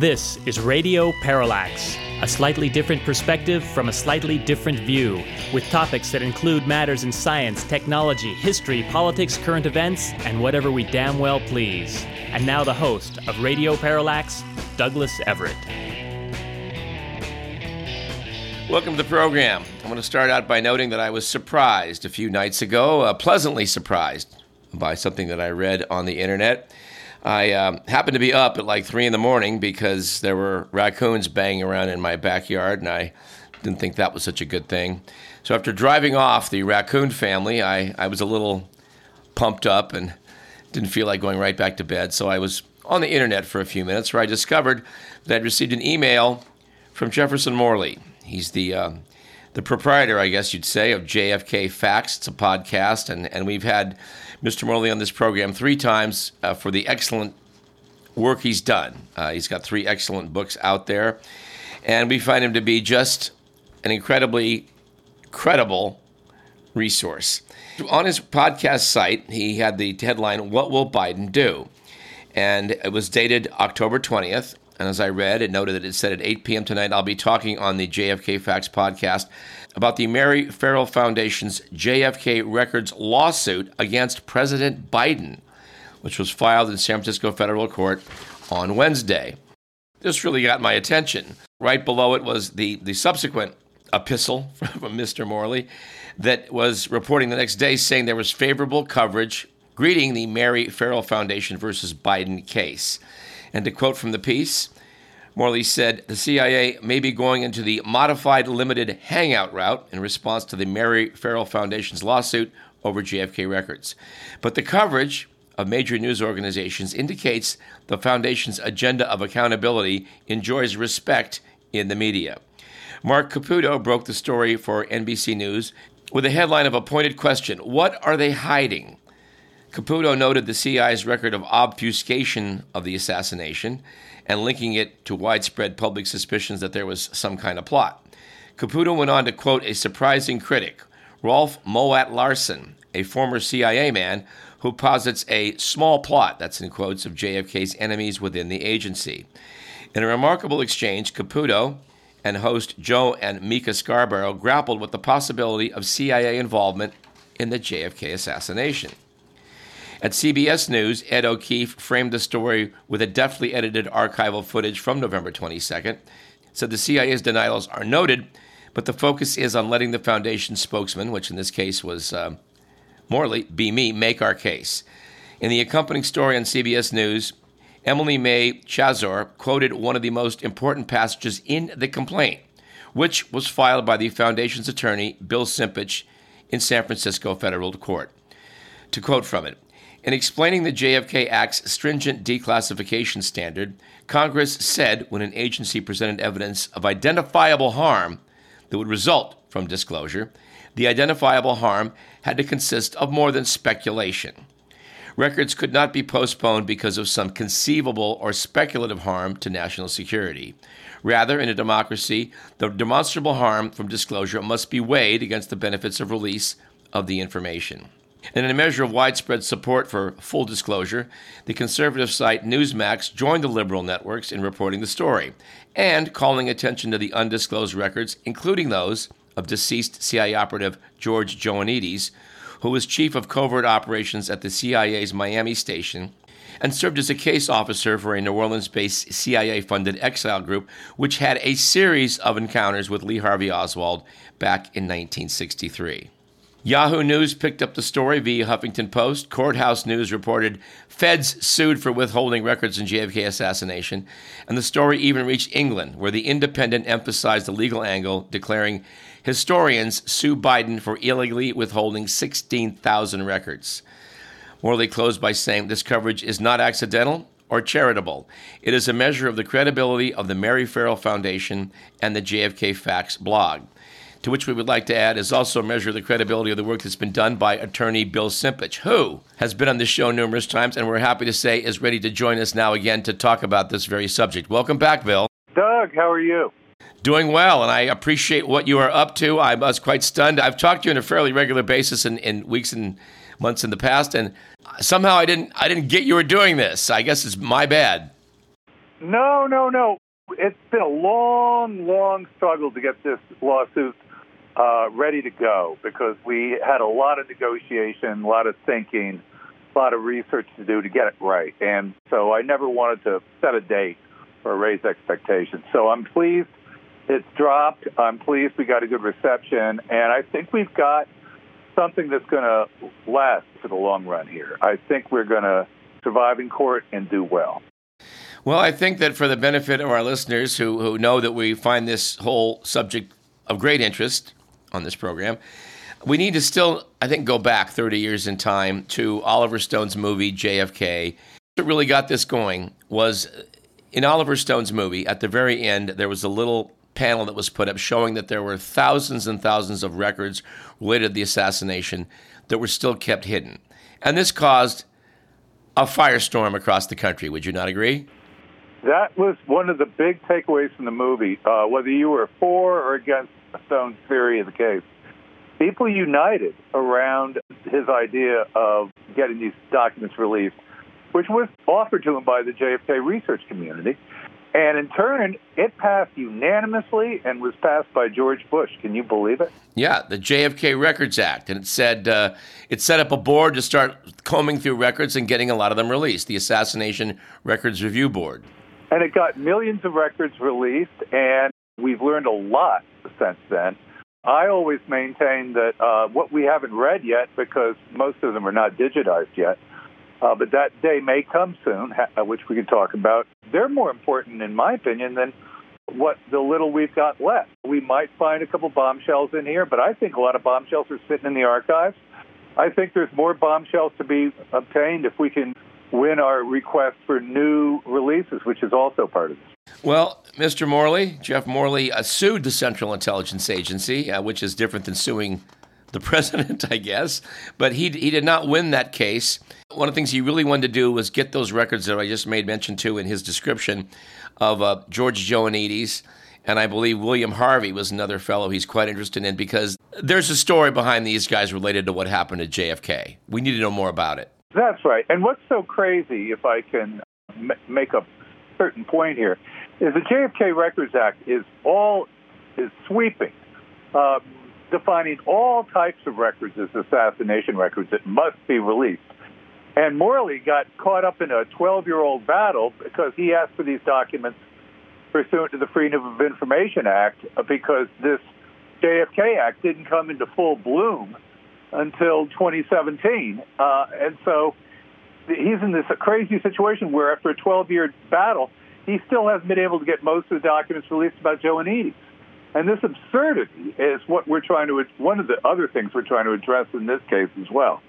This is Radio Parallax, a slightly different perspective from a slightly different view, with topics that include matters in science, technology, history, politics, current events, and whatever we damn well please. And now the host of Radio Parallax, Douglas Everett. Welcome to the program. I want to start out by noting that I was surprised a few nights ago, uh, pleasantly surprised by something that I read on the internet. I um, happened to be up at like three in the morning because there were raccoons banging around in my backyard, and I didn't think that was such a good thing. So after driving off the raccoon family, I, I was a little pumped up and didn't feel like going right back to bed. So I was on the internet for a few minutes where I discovered that I'd received an email from Jefferson Morley. He's the uh, the proprietor, I guess you'd say, of JFK Facts. It's a podcast, and, and we've had Mr. Morley on this program three times uh, for the excellent work he's done. Uh, he's got three excellent books out there, and we find him to be just an incredibly credible resource. On his podcast site, he had the headline, What Will Biden Do? And it was dated October 20th. And as I read, it noted that it said at 8 p.m. tonight, I'll be talking on the JFK Facts podcast about the Mary Ferrell Foundation's JFK Records lawsuit against President Biden, which was filed in San Francisco federal court on Wednesday. This really got my attention. Right below it was the, the subsequent epistle from Mr. Morley that was reporting the next day saying there was favorable coverage greeting the Mary Ferrell Foundation versus Biden case. And to quote from the piece, Morley said the CIA may be going into the modified limited hangout route in response to the Mary Ferrell Foundation's lawsuit over JFK records. But the coverage of major news organizations indicates the foundation's agenda of accountability enjoys respect in the media. Marc Caputo broke the story for NBC News with a headline of a pointed question What are they hiding? Caputo noted the CIA's record of obfuscation of the assassination and linking it to widespread public suspicions that there was some kind of plot. Caputo went on to quote a surprising critic, Rolf Mowatt-Larssen, a former CIA man who posits a small plot, that's in quotes, of JFK's enemies within the agency. In a remarkable exchange, Caputo and host Joe and Mika Scarborough grappled with the possibility of CIA involvement in the JFK assassination. At CBS News, Ed O'Keefe framed the story with a deftly edited archival footage from November 22nd. Said the CIA's denials are noted, but the focus is on letting the foundation spokesman, which in this case was uh, Morley, be me, make our case. In the accompanying story on CBS News, Emily Mae Czachor quoted one of the most important passages in the complaint, which was filed by the foundation's attorney, Bill Simpich, in San Francisco federal court. To quote from it, in explaining the JFK Act's stringent declassification standard, Congress said when an agency presented evidence of identifiable harm that would result from disclosure, the identifiable harm had to consist of more than speculation. Records could not be postponed because of some conceivable or speculative harm to national security. Rather, in a democracy, the demonstrable harm from disclosure must be weighed against the benefits of release of the information. And in a measure of widespread support for full disclosure, the conservative site Newsmax joined the liberal networks in reporting the story and calling attention to the undisclosed records, including those of deceased CIA operative George Joannides, who was chief of covert operations at the CIA's Miami station and served as a case officer for a New Orleans based CIA funded exile group, which had a series of encounters with Lee Harvey Oswald back in 1963. Yahoo News picked up the story via Huffington Post. Courthouse News reported feds sued for withholding records in JFK assassination. And the story even reached England, where the Independent emphasized the legal angle, declaring historians sue Biden for illegally withholding 16,000 records. Morley closed by saying this coverage is not accidental or charitable. It is a measure of the credibility of the Mary Ferrell Foundation and the JFK Facts blog to which we would like to add is also a measure of the credibility of the work that's been done by attorney Bill Simpich, who has been on this show numerous times and we're happy to say is ready to join us now again to talk about this very subject. Welcome back, Bill. Doug, how are you? Doing well, and I appreciate what you are up to. I was quite stunned. I've talked to you on a fairly regular basis in, in weeks and months in the past, and somehow I didn't I didn't get you were doing this. I guess it's my bad. No, no, no. It's been a long, long struggle to get this lawsuit uh, ready to go because we had a lot of negotiation, a lot of thinking, a lot of research to do to get it right. And so I never wanted to set a date or raise expectations. So I'm pleased it's dropped. I'm pleased we got a good reception, and I think we've got something that's going to last for the long run here. I think we're going to survive in court and do well. Well, I think that for the benefit of our listeners who, who know that we find this whole subject of great interest on this program, we need to still, I think, go back 30 years in time to Oliver Stone's movie JFK. What really got this going was in Oliver Stone's movie, at the very end, there was a little panel that was put up showing that there were thousands and thousands of records related to the assassination that were still kept hidden. And this caused a firestorm across the country. Would you not agree? That was one of the big takeaways from the movie. Uh, whether you were for or against Stone's theory of the case, people united around his idea of getting these documents released, which was offered to him by the JFK research community. And in turn, it passed unanimously and was passed by George Bush. Can you believe it? Yeah, the JFK Records Act, and it said uh, it set up a board to start combing through records and getting a lot of them released. The Assassination Records Review Board. And it got millions of records released, and we've learned a lot since then. I always maintain that uh, what we haven't read yet, because most of them are not digitized yet, uh, but that day may come soon, ha- which we can talk about. They're more important, in my opinion, than what the little we've got left. We might find a couple bombshells in here, but I think a lot of bombshells are sitting in the archives. I think there's more bombshells to be obtained if we can win our request for new releases, which is also part of this. Well, Mr. Morley, Jeff Morley, uh, sued the Central Intelligence Agency, uh, which is different than suing the president, I guess. But he, he did not win that case. One of the things he really wanted to do was get those records that I just made mention to in his description of uh, George Joannides. And I believe William Harvey was another fellow he's quite interested in because there's a story behind these guys related to what happened to JFK. We need to know more about it. That's right. And what's so crazy, if I can m- make a certain point here, is the JFK Records Act is all is sweeping. Uh, defining all types of records as assassination records that must be released. And Morley got caught up in a 12 year old battle because he asked for these documents pursuant to the Freedom of Information Act because this JFK Act didn't come into full bloom until 2017. Uh, and so he's in this crazy situation where after a 12 year battle, he still hasn't been able to get most of the documents released about Joannides. And this absurdity is what we're trying to, one of the other things we're trying to address in this case as well,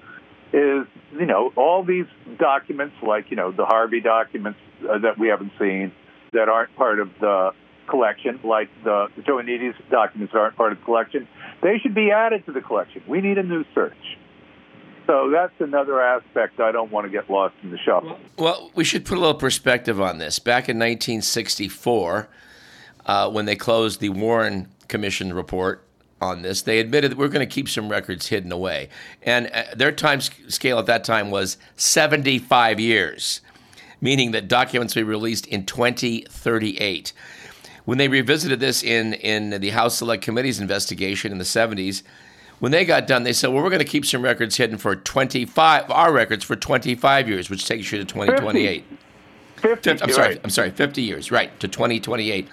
is, you know, all these documents, like, you know, the Harvey documents uh, that we haven't seen that aren't part of the collection, like the, Joannides documents that aren't part of the collection, they should be added to the collection. We need a new search. So that's another aspect I don't want to get lost in the shuffle. Well, we should put a little perspective on this. Back in 1964, uh, when they closed the Warren Commission report on this, they admitted that we're going to keep some records hidden away. And uh, their time scale at that time was 75 years, meaning that documents will be released in 2038. When they revisited this in, in the House Select Committee's investigation in the 70s, when they got done, they said, well, we're going to keep some records hidden for 25, our records for 25 years, which takes you to 2028. 50, 50 I'm sorry, right. I'm sorry, 50 years, right, to 2028.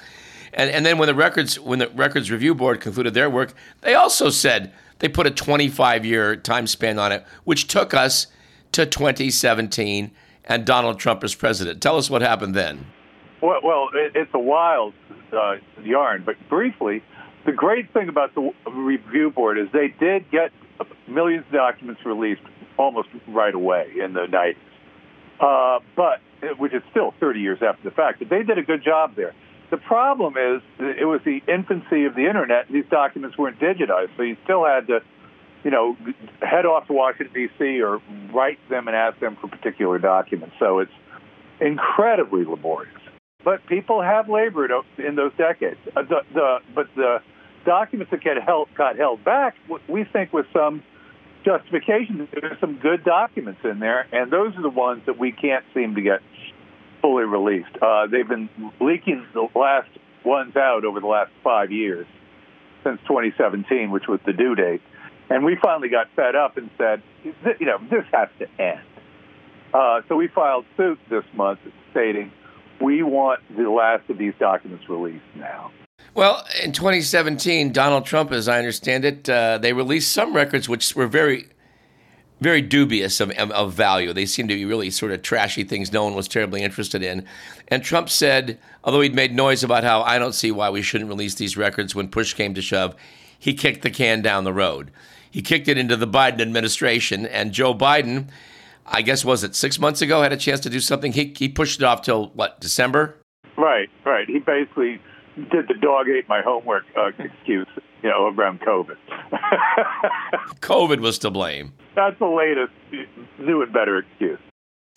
And, and then when the records when the records review board concluded their work, they also said they put a 25 year time span on it, which took us to 2017 and Donald Trump as president. Tell us what happened then. Well, well it, it's a wild uh, yarn, but briefly, the great thing about the review board is they did get millions of documents released almost right away in the 90s, uh, but which is still 30 years after the fact. But they did a good job there. The problem is it was the infancy of the internet. And these documents weren't digitized, so you still had to, you know, head off to Washington D.C. or write them and ask them for particular documents. So it's incredibly laborious. But people have labored in those decades. Uh, the, the, but the documents that get held, got held back, we think with some justification, there's some good documents in there, and those are the ones that we can't seem to get fully released. Uh, they've been leaking the last ones out over the last five years, since 2017, which was the due date. And we finally got fed up and said, you know, this has to end. Uh, so we filed suit this month stating we want the last of these documents released now. Well, in 2017, Donald Trump, as I understand it, uh, they released some records which were very, very dubious of, of value. They seemed to be really sort of trashy things no one was terribly interested in. And Trump said, although he'd made noise about how I don't see why we shouldn't release these records when push came to shove, he kicked the can down the road. He kicked it into the Biden administration, and Joe Biden, I guess, was it six months ago, had a chance to do something. He, he pushed it off till what, December? Right, right. He basically did the dog ate my homework uh, excuse, you know, around COVID. COVID was to blame. That's the latest new and better excuse.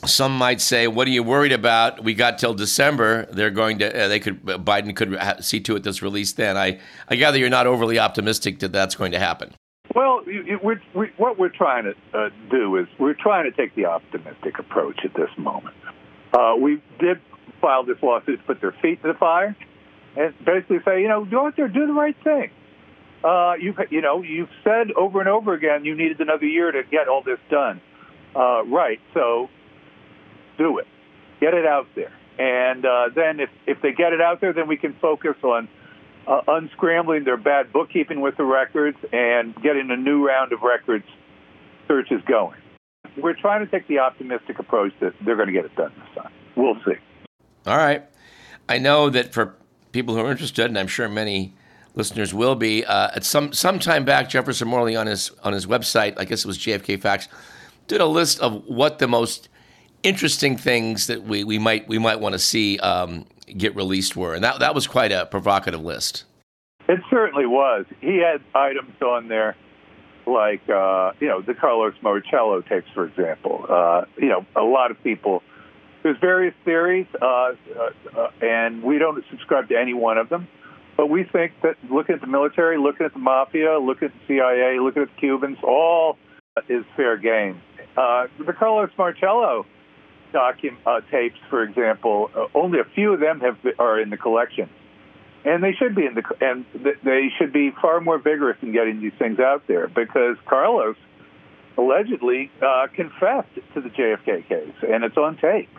Some might say, "What are you worried about? We got till December. They're going to. Uh, they could. Biden could ha- see to it this release. then." I, I gather you're not overly optimistic that that's going to happen. Well, you, you, we, we, what we're trying to uh, do is we're trying to take the optimistic approach at this moment. Uh, we did file this lawsuit to put their feet to the fire and basically say, you know, go out there, do the right thing. Uh, you you know, you've said over and over again you needed another year to get all this done. Uh, right, so do it, get it out there, and uh, then if if they get it out there, then we can focus on uh, unscrambling their bad bookkeeping with the records and getting a new round of records searches going. We're trying to take the optimistic approach that they're going to get it done this time. We'll see. All right. I know that for people who are interested, and I'm sure many listeners will be, uh, at some some time back, Jefferson Morley on his on his website, I guess it was JFK Facts, did a list of what the most interesting things that we, we might we might want to see um, get released were, and that that was quite a provocative list. It certainly was. He had items on there like uh, you know the Carlos Marcello tapes, for example. Uh, you know, a lot of people there's various theories, uh, uh, uh, and we don't subscribe to any one of them. But we think that looking at the military, looking at the mafia, looking at the CIA, looking at the Cubans, all is fair game. Uh, the Carlos Marcello docu- uh, tapes, for example, uh, only a few of them have are in the collection, and they should be in the and they should be far more vigorous in getting these things out there because Carlos allegedly uh, confessed to the JFK case, and it's on tape.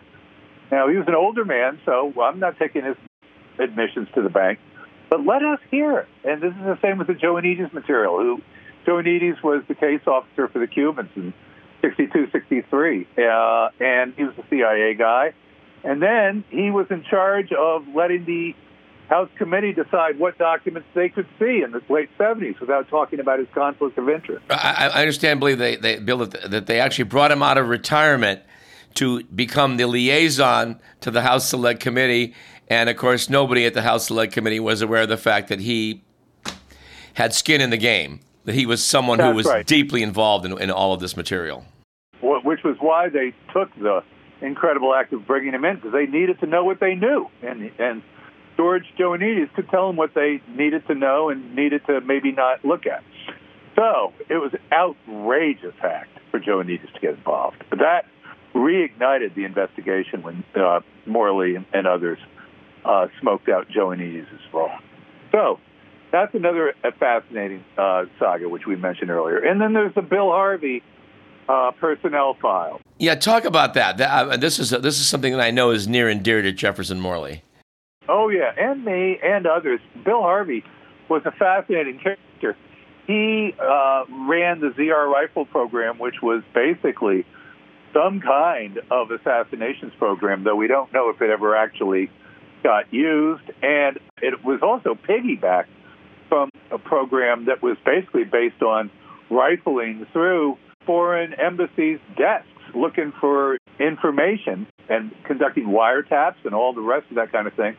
Now, he was an older man, so I'm not taking his admissions to the bank, but let us hear. And this is the same with the Joannides material, who Joannides was the case officer for the Cubans in 62, 63, uh, and he was a CIA guy. And then he was in charge of letting the House committee decide what documents they could see in the late 70s without talking about his conflict of interest. I, I understand, believe they, they, Bill, that they actually brought him out of retirement to become the liaison to the House Select Committee. And of course, nobody at the House Select Committee was aware of the fact that he had skin in the game, that he was someone That's who was right. deeply involved in, in all of this material. Was why they took the incredible act of bringing him in, because they needed to know what they knew. And, and George Joannides could tell them what they needed to know and needed to maybe not look at. So it was outrageous act for Joannides to get involved. But that reignited the investigation when uh, Morley and, and others uh, smoked out Joannides' role. So that's another fascinating uh, saga, which we mentioned earlier. And then there's the Bill Harvey uh, personnel file. Yeah, talk about that. that uh, this is uh, this is something that I know is near and dear to Jefferson Morley. Oh yeah, and me and others. Bill Harvey was a fascinating character. He uh, ran the ZR rifle program, which was basically some kind of assassinations program, though we don't know if it ever actually got used. And it was also piggybacked from a program that was basically based on rifling through foreign embassies' desks looking for information and conducting wiretaps and all the rest of that kind of thing.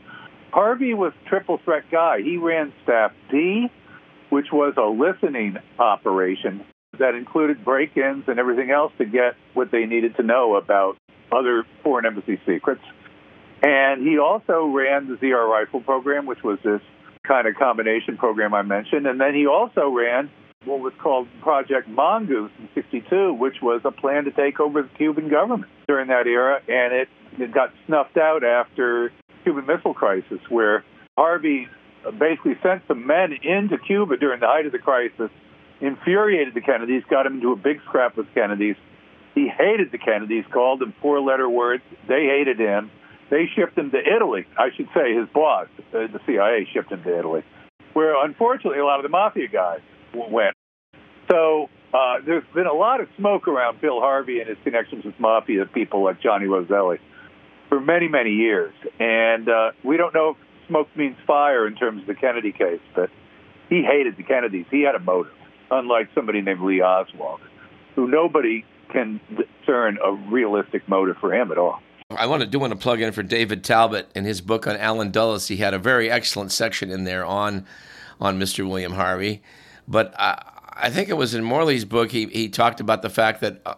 Harvey was triple threat guy. He ran Staff D, which was a listening operation that included break-ins and everything else to get what they needed to know about other foreign embassy secrets. And he also ran the ZR rifle program, which was this kind of combination program I mentioned. And then he also ran what was called Project Mongoose in 62, which was a plan to take over the Cuban government during that era. And it it got snuffed out after Cuban Missile Crisis, where Harvey basically sent some men into Cuba during the height of the crisis, infuriated the Kennedys, got him into a big scrap with Kennedys. He hated the Kennedys, called them four-letter words. They hated him. They shipped him to Italy. I should say his boss, uh, the CIA, shipped him to Italy, where unfortunately a lot of the mafia guys went. So uh, there's been a lot of smoke around Bill Harvey and his connections with mafia people like Johnny Roselli for many, many years. And uh, we don't know if smoke means fire in terms of the Kennedy case, but he hated the Kennedys. He had a motive, unlike somebody named Lee Oswald, who nobody can discern a realistic motive for him at all. I want to do want to plug in for David Talbot in his book on Allen Dulles. He had a very excellent section in there on on Mr. William Harvey, but I, I think it was in Morley's book. He he talked about the fact that. Uh,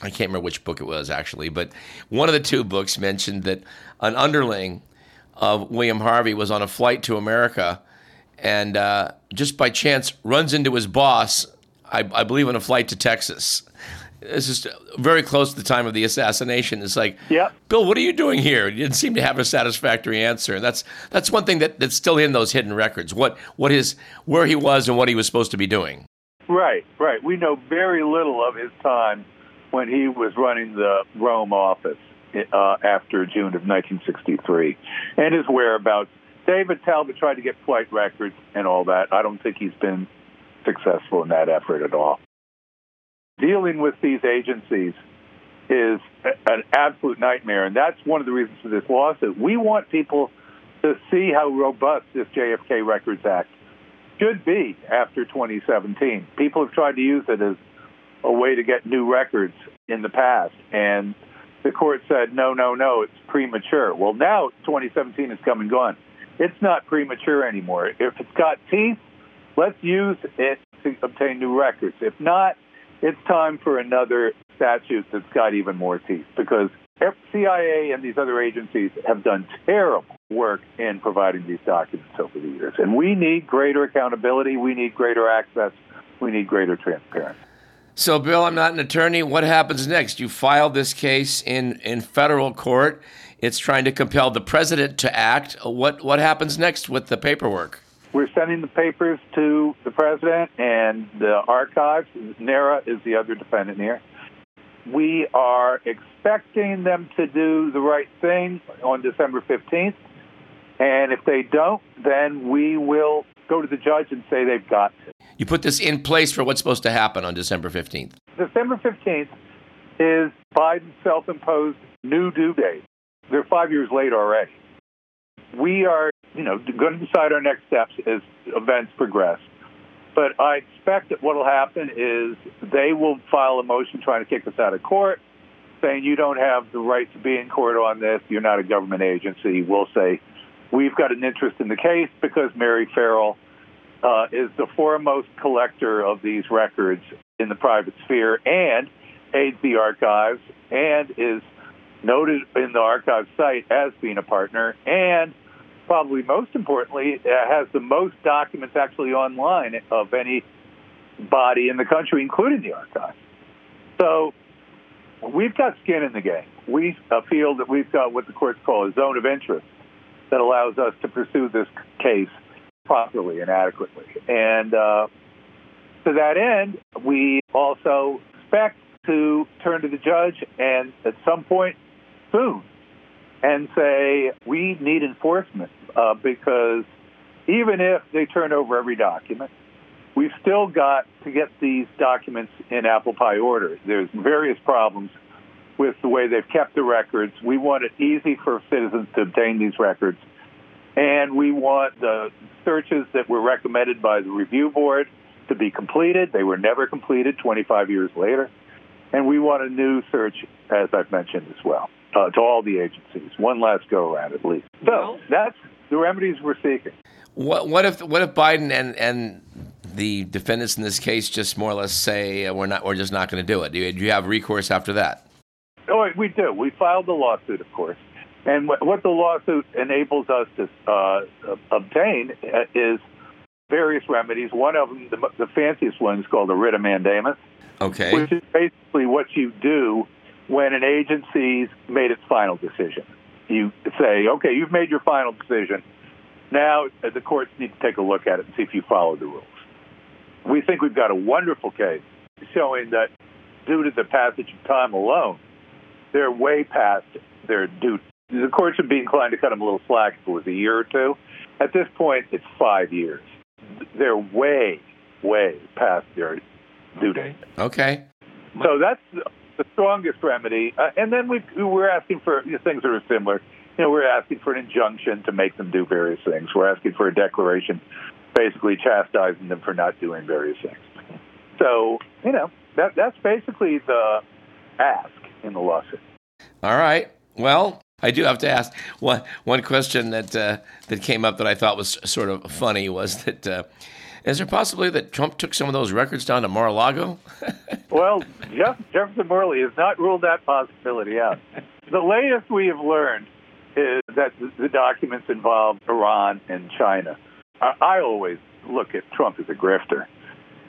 I can't remember which book it was actually, but one of the two books mentioned that an underling of William Harvey was on a flight to America and uh, just by chance runs into his boss, I, I, believe, on a flight to Texas. This is very close to the time of the assassination. It's like, yeah. Bill, what are you doing here? He didn't seem to have a satisfactory answer. And that's that's one thing that, that's still in those hidden records. What what his where he was and what he was supposed to be doing. Right, right. We know very little of his time when he was running the Rome office uh, after June of 1963, and his whereabouts. David Talbot tried to get flight records and all that. I don't think he's been successful in that effort at all. Dealing with these agencies is an absolute nightmare, and that's one of the reasons for this lawsuit. We want people to see how robust this JFK Records Act should be after 2017. People have tried to use it as a way to get new records in the past, and the court said, no, no, no, it's premature. Well, now 2017 is come and gone. It's not premature anymore. If it's got teeth, let's use it to obtain new records. If not, it's time for another statute that's got even more teeth because CIA and these other agencies have done terrible work in providing these documents over the years. And we need greater accountability. We need greater access. We need greater transparency. So, Bill, I'm not an attorney. What happens next? You filed this case in, in federal court. It's trying to compel the president to act. What what happens next with the paperwork? We're sending the papers to the president and the archives. NARA is the other defendant here. We are expecting them to do the right thing on December 15th. And if they don't, then we will go to the judge and say they've got to. You put this in place for what's supposed to happen on December 15th. December 15th is Biden's self imposed new due date. They're five years late already. We are, you know, going to decide our next steps as events progress. But I expect that what will happen is they will file a motion trying to kick us out of court, saying you don't have the right to be in court on this. You're not a government agency. We'll say we've got an interest in the case because Mary Ferrell uh, is the foremost collector of these records in the private sphere and aids the archives and is noted in the archive site as being a partner and probably most importantly has the most documents actually online of any body in the country including the archive so we've got skin in the game we feel that we've got what the courts call a zone of interest that allows us to pursue this case properly and adequately. And uh, to that end, we also expect to turn to the judge and at some point soon and say we need enforcement uh, because even if they turn over every document, we've still got to get these documents in apple pie order. There's various problems with the way they've kept the records. We want it easy for citizens to obtain these records and we want the searches that were recommended by the review board to be completed. They were never completed 25 years later. And we want a new search, as I've mentioned as well, uh, to all the agencies, one last go around at least. So well, that's the remedies we're seeking. What, what if what if Biden and and the defendants in this case just more or less say uh, we're not we're just not going to do it? Do you, do you have recourse after that? Oh, we do. We filed the lawsuit, of course. And what the lawsuit enables us to uh, obtain is various remedies. One of them, the, the fanciest one, is called a writ of mandamus. Okay. Which is basically what you do when an agency's made its final decision. You say, okay, you've made your final decision. Now uh, the courts need to take a look at it and see if you follow the rules. We think we've got a wonderful case showing that due to the passage of time alone, they're way past their due. The courts would be inclined to cut them a little slack if it was a year or two. At this point, it's five years. They're way, way past their due date. Okay. So that's the strongest remedy. Uh, and then we we're asking for things that are similar. You know, we're asking for an injunction to make them do various things. We're asking for a declaration, basically chastising them for not doing various things. So you know that that's basically the ask in the lawsuit. All right. Well, I do have to ask one one question that uh, that came up that I thought was sort of funny was that uh, is there possibly that Trump took some of those records down to Mar-a-Lago? well, Jeff, Jefferson Morley has not ruled that possibility out. The latest we have learned is that the documents involve Iran and China. I always look at Trump as a grifter,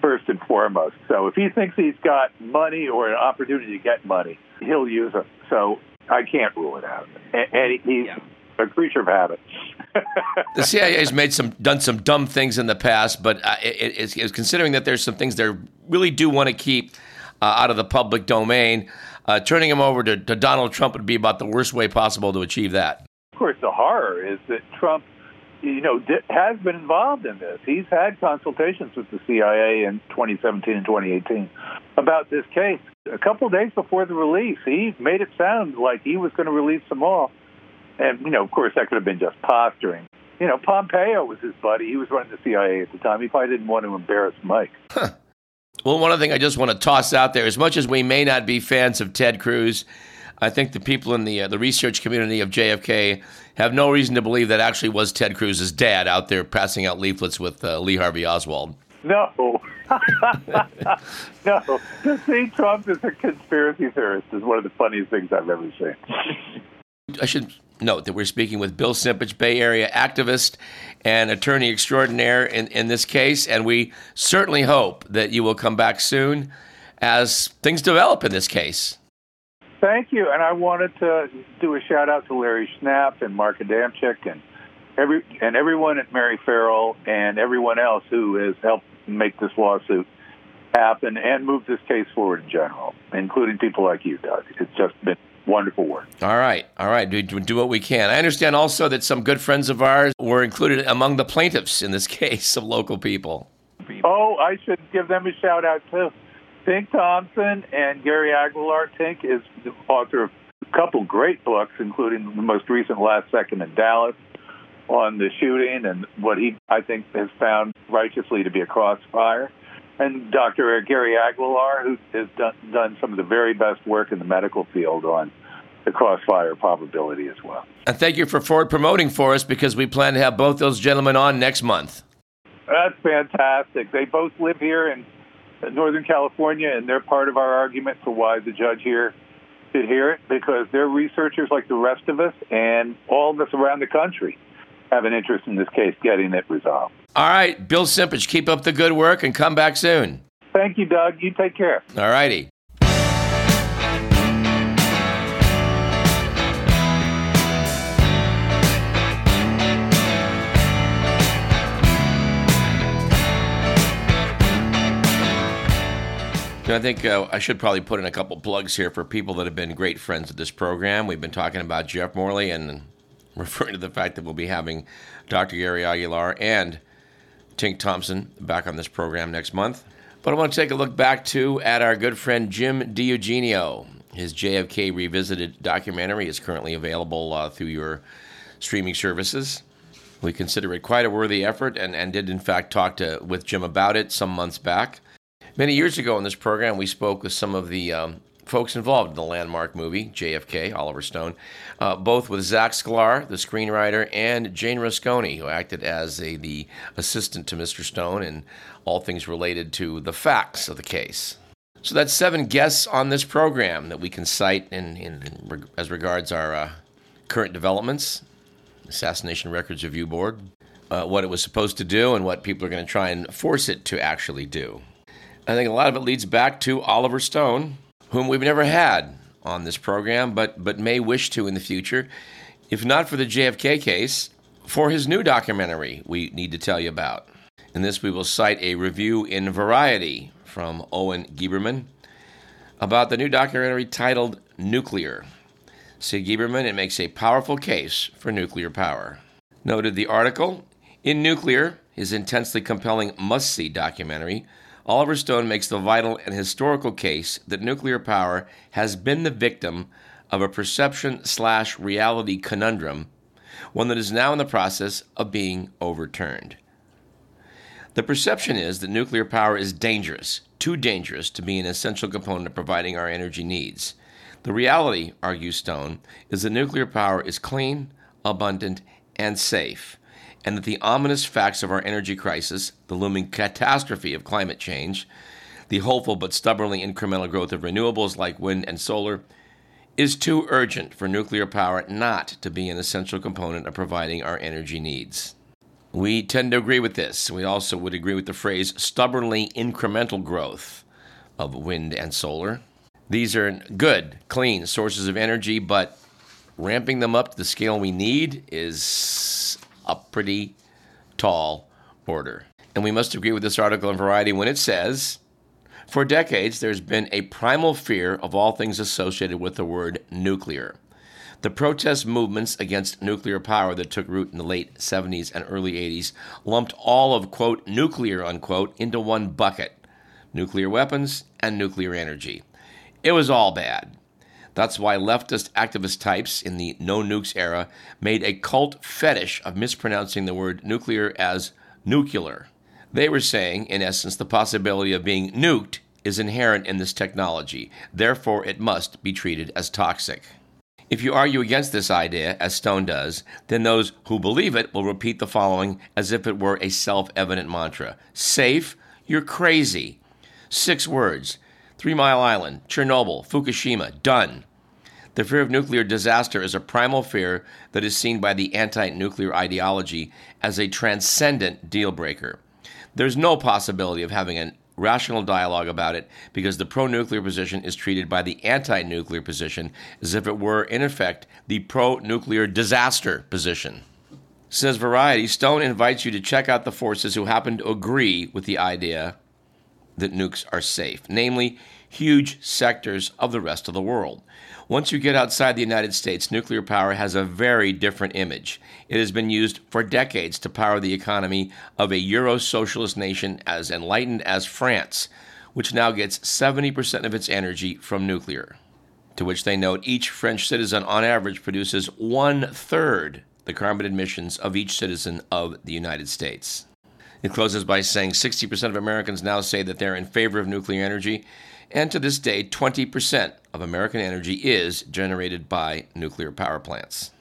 first and foremost. So if he thinks he's got money or an opportunity to get money, he'll use it. So I can't rule it out. And he's yeah. a creature of habit. the CIA has made some done some dumb things in the past, but uh, it, it's, it's considering that there's some things they really do want to keep uh, out of the public domain. Uh, turning him over to, to Donald Trump would be about the worst way possible to achieve that. Of course, the horror is that Trump, you know, has been involved in this. He's had consultations with the CIA in 2017 and 2018 about this case. A couple of days before the release, he made it sound like he was going to release them all. And, you know, of course, that could have been just posturing. You know, Pompeo was his buddy. He was running the CIA at the time. He probably didn't want to embarrass Mike. Huh. Well, one other thing I just want to toss out there as much as we may not be fans of Ted Cruz, I think the people in the, uh, the research community of JFK have no reason to believe that actually was Ted Cruz's dad out there passing out leaflets with uh, Lee Harvey Oswald. No. no. To see Trump as a conspiracy theorist is one of the funniest things I've ever seen. I should note that we're speaking with Bill Simpich, Bay Area activist and attorney extraordinaire in, in this case, and we certainly hope that you will come back soon as things develop in this case. Thank you, and I wanted to do a shout out to Larry Schnapf and Mark Adamczyk and every and everyone at Mary Ferrell and everyone else who has helped make this lawsuit happen and move this case forward in general, including people like you, Doug. It's just been wonderful work. All right, all right, do, do what we can. I understand also that some good friends of ours were included among the plaintiffs in this case, some local people. Oh, I should give them a shout out too. Tink Thompson and Gary Aguilar. Tink is the author of a couple great books, including the most recent Last Second in Dallas on the shooting and what he, I think, has found righteously to be a crossfire and Dr. Gary Aguilar, who has done, done some of the very best work in the medical field on the crossfire probability as well. And thank you for forward promoting for us because we plan to have both those gentlemen on next month. That's fantastic. They both live here in Northern California, and they're part of our argument for why the judge here should hear it because they're researchers like the rest of us and all of us around the country have an interest in this case getting it resolved. All right, Bill Simpich, keep up the good work and come back soon. Thank you, Doug. You take care. All righty. I think uh, I should probably put in a couple plugs here for people that have been great friends of this program. We've been talking about Jeff Morley and referring to the fact that we'll be having Dr. Gary Aguilar and Tink Thompson back on this program next month. But I want to take a look back to at our good friend Jim DiEugenio. His JFK Revisited documentary is currently available uh, through your streaming services. We consider it quite a worthy effort and, and did, in fact, talk to, with Jim about it some months back. Many years ago in this program, we spoke with some of the um, folks involved in the landmark movie, JFK, Oliver Stone, uh, both with Zach Sklar, the screenwriter, and Jane Rusconi, who acted as a, the assistant to Mr. Stone in all things related to the facts of the case. So that's seven guests on this program that we can cite in, in, in as regards our uh, current developments, Assassination Records Review Board, uh, what it was supposed to do, and what people are going to try and force it to actually do. I think a lot of it leads back to Oliver Stone, whom we've never had on this program, but, but may wish to in the future. If not for the JFK case, for his new documentary we need to tell you about. In this, we will cite a review in Variety from Owen Gleiberman about the new documentary titled Nuclear. See Gleiberman, it makes a powerful case for nuclear power. Noted the article In Nuclear, his intensely compelling must see documentary, Oliver Stone makes the vital and historical case that nuclear power has been the victim of a perception slash reality conundrum, one that is now in the process of being overturned. The perception is that nuclear power is dangerous, too dangerous to be an essential component of providing our energy needs. The reality, argues Stone, is that nuclear power is clean, abundant, and safe, and that the ominous facts of our energy crisis, the looming catastrophe of climate change, the hopeful but stubbornly incremental growth of renewables like wind and solar, is too urgent for nuclear power not to be an essential component of providing our energy needs. We tend to agree with this. We also would agree with the phrase stubbornly incremental growth of wind and solar. These are good, clean sources of energy, but ramping them up to the scale we need is a pretty tall order. And we must agree with this article in Variety when it says For decades, there's been a primal fear of all things associated with the word nuclear. The protest movements against nuclear power that took root in the late 70s and early 80s lumped all of, quote, nuclear, unquote, into one bucket nuclear weapons and nuclear energy. It was all bad. That's why leftist activist types in the no nukes era made a cult fetish of mispronouncing the word nuclear as nuclear. They were saying, in essence, the possibility of being nuked is inherent in this technology, therefore, it must be treated as toxic. If you argue against this idea, as Stone does, then those who believe it will repeat the following as if it were a self evident mantra Safe? You're crazy. Six words Three Mile Island, Chernobyl, Fukushima, done. The fear of nuclear disaster is a primal fear that is seen by the anti nuclear ideology as a transcendent deal breaker. There's no possibility of having a rational dialogue about it because the pro nuclear position is treated by the anti nuclear position as if it were, in effect, the pro nuclear disaster position. Says Variety, Stone invites you to check out the forces who happen to agree with the idea that nukes are safe, namely, huge sectors of the rest of the world. Once you get outside the United States, nuclear power has a very different image. It has been used for decades to power the economy of a Euro socialist nation as enlightened as France, which now gets 70% of its energy from nuclear. To which they note each French citizen on average produces one third the carbon emissions of each citizen of the United States. It closes by saying 60% of Americans now say that they're in favor of nuclear energy, and to this day, 20% of American energy is generated by nuclear power plants.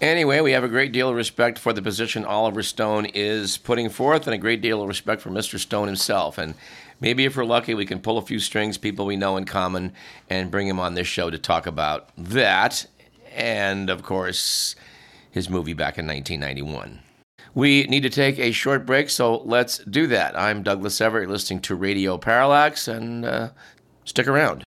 Anyway, we have a great deal of respect for the position Oliver Stone is putting forth and a great deal of respect for Mr. Stone himself. And maybe if we're lucky, we can pull a few strings, people we know in common, and bring him on this show to talk about that. And of course, his movie back in 1991. We need to take a short break, so let's do that. I'm Douglas Everett, listening to Radio Parallax, and uh, stick around.